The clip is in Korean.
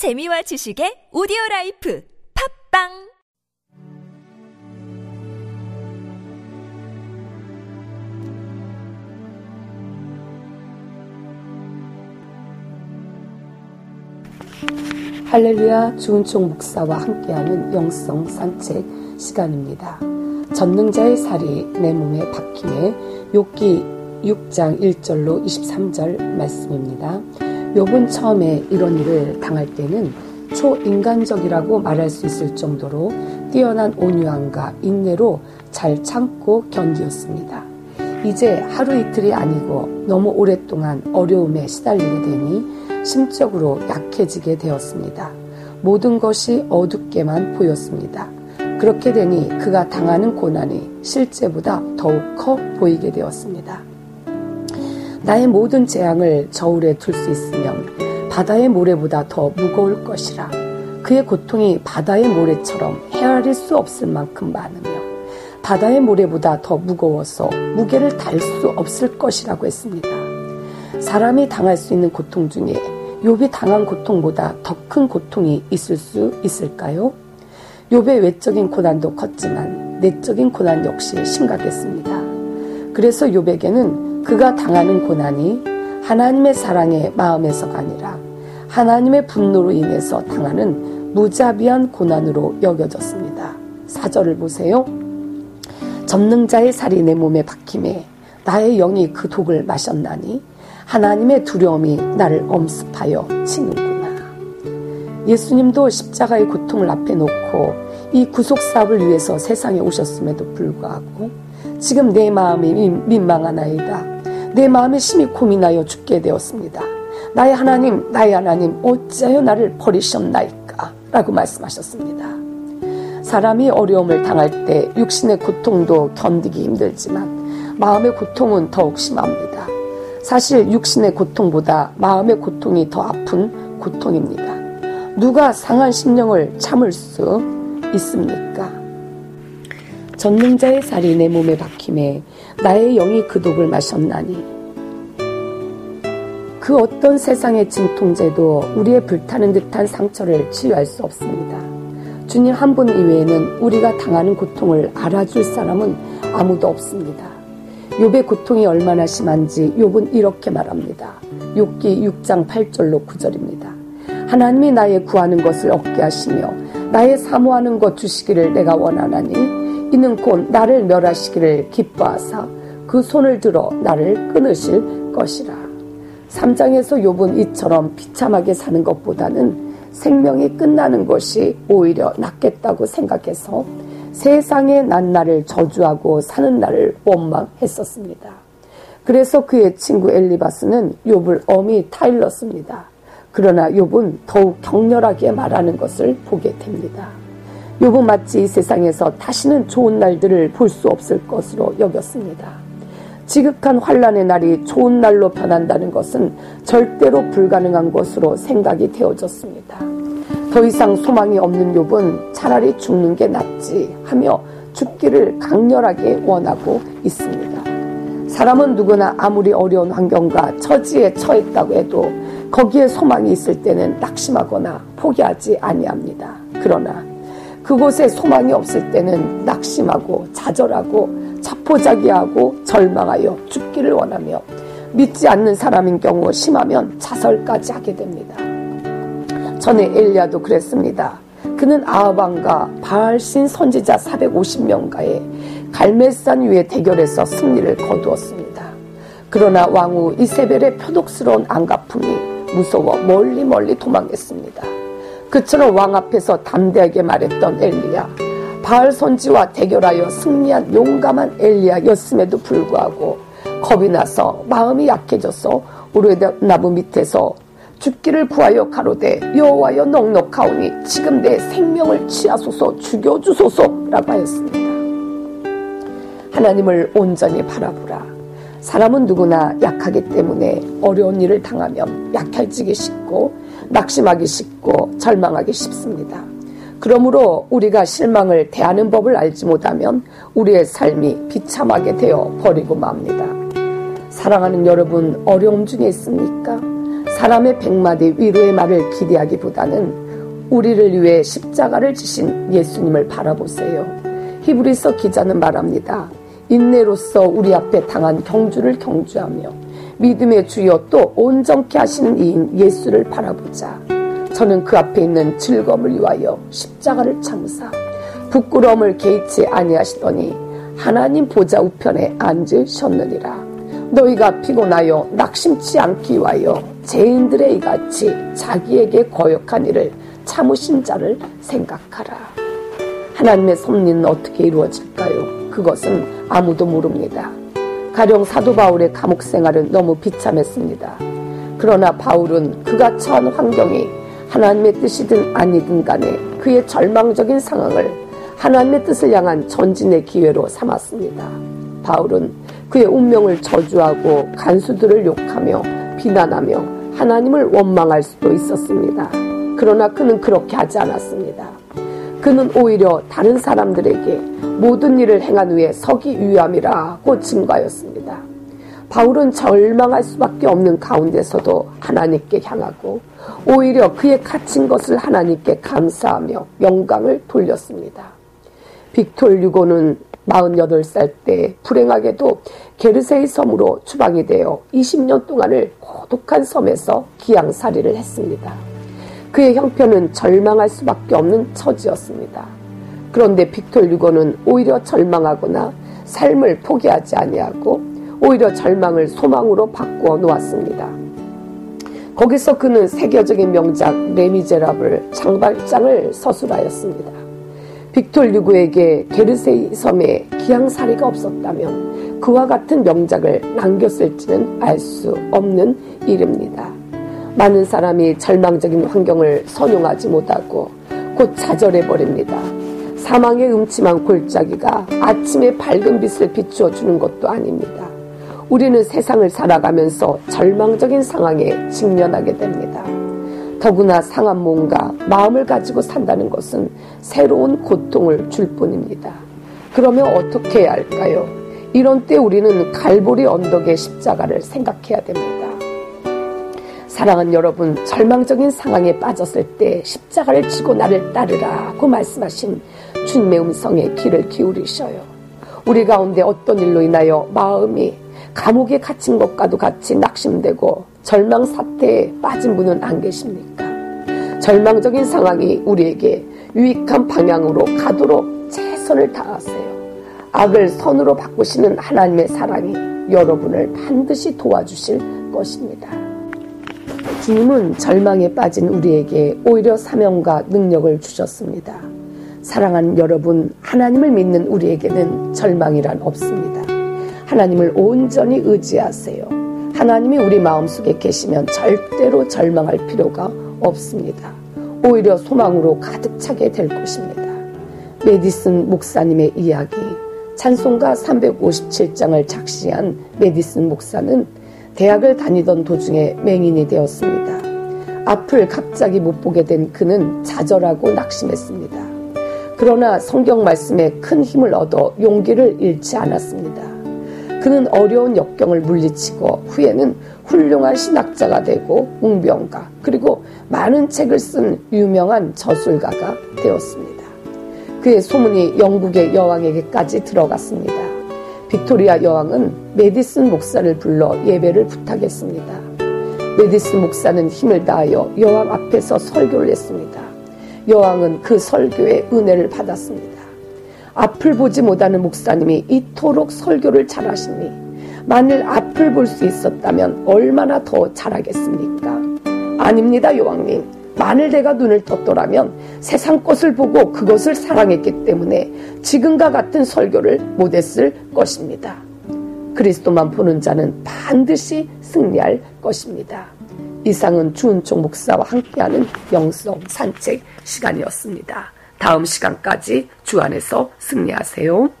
재미와 지식의 오디오 life 팟빵 할렐루야 주은총 목사와 함께하는 영성 산책 시간입니다. 전능자의 살이 내 몸에 박히매 욥기 6장 1절로 23절 말씀입니다. 욥은 처음에 이런 일을 당할 때는 초인간적이라고 말할 수 있을 정도로 뛰어난 온유함과 인내로 잘 참고 견디었습니다. 이제 하루 이틀이 아니고 너무 오랫동안 어려움에 시달리게 되니 심적으로 약해지게 되었습니다. 모든 것이 어둡게만 보였습니다. 그렇게 되니 그가 당하는 고난이 실제보다 더욱 커 보이게 되었습니다. 나의 모든 재앙을 저울에 둘 수 있으면 바다의 모래보다 더 무거울 것이라. 그의 고통이 바다의 모래처럼 헤아릴 수 없을 만큼 많으며 바다의 모래보다 더 무거워서 무게를 달 수 없을 것이라고 했습니다. 사람이 당할 수 있는 고통 중에 욥이 당한 고통보다 더 큰 고통이 있을 수 있을까요? 욥의 외적인 고난도 컸지만 내적인 고난 역시 심각했습니다. 그래서 욥에게는 그가 당하는 고난이 하나님의 사랑의 마음에서가 아니라 하나님의 분노로 인해서 당하는 무자비한 고난으로 여겨졌습니다. 사절을 보세요. 전능자의 살이 내 몸에 박힘에 나의 영이 그 독을 마셨나니 하나님의 두려움이 나를 엄습하여 치는구나. 예수님도 십자가의 고통을 앞에 놓고 이 구속 사업을 위해서 세상에 오셨음에도 불구하고 지금 내 마음이 민망하나이다. 내 마음에 심히 고민하여 죽게 되었습니다. 나의 하나님, 나의 하나님, 어찌하여 나를 버리셨나이까? 라고 말씀하셨습니다. 사람이 어려움을 당할 때 육신의 고통도 견디기 힘들지만 마음의 고통은 더욱 심합니다. 사실 육신의 고통보다 마음의 고통이 더 아픈 고통입니다. 누가 상한 심령을 참을 수 있습니까? 전능자의 살이 내 몸에 박힘에 나의 영이 그 독을 마셨나니 그 어떤 세상의 진통제도 우리의 불타는 듯한 상처를 치유할 수 없습니다. 주님 한 분 이외에는 우리가 당하는 고통을 알아줄 사람은 아무도 없습니다. 욥의 고통이 얼마나 심한지 욥은 이렇게 말합니다. 욥기 6장 8절로 9절입니다. 하나님이 나의 구하는 것을 얻게 하시며 나의 사모하는 것 주시기를 내가 원하나니 이는 곧 나를 멸하시기를 기뻐하사 그 손을 들어 나를 끊으실 것이라. 3장에서 욥은 이처럼 비참하게 사는 것보다는 생명이 끝나는 것이 오히려 낫겠다고 생각해서 세상의 난 날을 저주하고 사는 날을 원망했었습니다. 그래서 그의 친구 엘리바스는 욥을 엄히 타일렀습니다. 그러나 욥은 더욱 격렬하게 말하는 것을 보게 됩니다. 요번 마치 이 세상에서 다시는 좋은 날들을 볼 수 없을 것으로 여겼습니다. 지극한 환란의 날이 좋은 날로 변한다는 것은 절대로 불가능한 것으로 생각이 되어졌습니다. 더 이상 소망이 없는 욥은 차라리 죽는 게 낫지 하며 죽기를 강렬하게 원하고 있습니다. 사람은 누구나 아무리 어려운 환경과 처지에 처했다고 해도 거기에 소망이 있을 때는 낙심하거나 포기하지 아니합니다. 그러나 그곳에 소망이 없을 때는 낙심하고 좌절하고 자포자기하고 절망하여 죽기를 원하며 믿지 않는 사람인 경우 심하면 자살까지 하게 됩니다. 전에 엘리야도 그랬습니다. 그는 아합왕과 바알신 선지자 450명과의 갈멜산 위의 대결에서 승리를 거두었습니다. 그러나 왕후 이세벨의 표독스러운 안가품이 무서워 멀리 멀리 도망했습니다. 그처럼 왕 앞에서 담대하게 말했던 엘리야. 바알 선지와 대결하여 승리한 용감한 엘리야였음에도 불구하고 겁이 나서 마음이 약해져서 오래된 나무 밑에서 죽기를 구하여 가로되 여호와여 넉넉하오니 지금 내 생명을 취하소서 죽여주소서라고 하였습니다. 하나님을 온전히 바라보라. 사람은 누구나 약하기 때문에 어려운 일을 당하면 약해지기 쉽고 낙심하기 쉽고 절망하기 쉽습니다. 그러므로 우리가 실망을 대하는 법을 알지 못하면 우리의 삶이 비참하게 되어 버리고 맙니다. 사랑하는 여러분 어려움 중에 있습니까? 사람의 백마디 위로의 말을 기대하기보다는 우리를 위해 십자가를 지신 예수님을 바라보세요. 히브리서 기자는 말합니다. 인내로서 우리 앞에 당한 경주를 경주하며 믿음의 주여 또 온전케 하시는 이인 예수를 바라보자. 저는 그 앞에 있는 즐거움을 위하여 십자가를 참사 부끄러움을 개의치 아니하시더니 하나님 보좌 우편에 앉으셨느니라. 너희가 피곤하여 낙심치 않기 위하여 죄인들의 이같이 자기에게 거역한 일을 참으신 자를 생각하라. 하나님의 섭리는 어떻게 이루어질까요? 그것은 아무도 모릅니다. 가령 사도 바울의 감옥 생활은 너무 비참했습니다. 그러나 바울은 그가 처한 환경이 하나님의 뜻이든 아니든 간에 그의 절망적인 상황을 하나님의 뜻을 향한 전진의 기회로 삼았습니다. 바울은 그의 운명을 저주하고 간수들을 욕하며 비난하며 하나님을 원망할 수도 있었습니다. 그러나 그는 그렇게 하지 않았습니다. 그는 오히려 다른 사람들에게 모든 일을 행한 후에 서기 위함이라고 증거하였습니다. 바울은 절망할 수밖에 없는 가운데서도 하나님께 향하고 오히려 그의 갇힌 것을 하나님께 감사하며 영광을 돌렸습니다. 빅톨 유고는 48살 때 불행하게도 게르세의 섬으로 추방이 되어 20년 동안을 고독한 섬에서 기양살이를 했습니다. 그의 형편은 절망할 수밖에 없는 처지였습니다. 그런데 빅톨 유고는 오히려 절망하거나 삶을 포기하지 아니하고 오히려 절망을 소망으로 바꾸어 놓았습니다. 거기서 그는 세계적인 명작 레미제라블 장발장을 서술하였습니다. 빅톨 유구에게 게르세이 섬에 기양사리가 없었다면 그와 같은 명작을 남겼을지는 알 수 없는 일입니다. 많은 사람이 절망적인 환경을 선용하지 못하고 곧 좌절해 버립니다. 사망의 음침한 골짜기가 아침의 밝은 빛을 비추어 주는 것도 아닙니다. 우리는 세상을 살아가면서 절망적인 상황에 직면하게 됩니다. 더구나 상한 몸과 마음을 가지고 산다는 것은 새로운 고통을 줄 뿐입니다. 그러면 어떻게 해야 할까요? 이런 때 우리는 갈보리 언덕의 십자가를 생각해야 됩니다. 사랑하는 여러분, 절망적인 상황에 빠졌을 때 십자가를 지고 나를 따르라고 말씀하신 주님의 음성에 귀를 기울이셔요. 우리 가운데 어떤 일로 인하여 마음이 감옥에 갇힌 것과도 같이 낙심되고 절망 사태에 빠진 분은 안 계십니까? 절망적인 상황이 우리에게 유익한 방향으로 가도록 최선을 다하세요. 악을 선으로 바꾸시는 하나님의 사랑이 여러분을 반드시 도와주실 것입니다. 주님은 절망에 빠진 우리에게 오히려 사명과 능력을 주셨습니다. 사랑하는 여러분, 하나님을 믿는 우리에게는 절망이란 없습니다. 하나님을 온전히 의지하세요. 하나님이 우리 마음속에 계시면 절대로 절망할 필요가 없습니다. 오히려 소망으로 가득 차게 될 것입니다. 메디슨 목사님의 이야기, 찬송가 357장을 작시한 메디슨 목사는 대학을 다니던 도중에 맹인이 되었습니다. 앞을 갑자기 못 보게 된 그는 좌절하고 낙심했습니다. 그러나 성경 말씀에 큰 힘을 얻어 용기를 잃지 않았습니다. 그는 어려운 역경을 물리치고 후에는 훌륭한 신학자가 되고 웅병가 그리고 많은 책을 쓴 유명한 저술가가 되었습니다. 그의 소문이 영국의 여왕에게까지 들어갔습니다. 빅토리아 여왕은 메디슨 목사를 불러 예배를 부탁했습니다. 메디슨 목사는 힘을 다하여 여왕 앞에서 설교를 했습니다. 여왕은 그 설교에 은혜를 받았습니다. 앞을 보지 못하는 목사님이 이토록 설교를 잘하시니 만일 앞을 볼 수 있었다면 얼마나 더 잘하겠습니까? 아닙니다, 여왕님. 내가 눈을 떴더라면 세상 것을 보고 그것을 사랑했기 때문에 지금과 같은 설교를 못했을 것입니다. 그리스도만 보는 자는 반드시 승리할 것입니다. 이상은 주은총 목사와 함께하는 영성 산책 시간이었습니다. 다음 시간까지 주 안에서 승리하세요.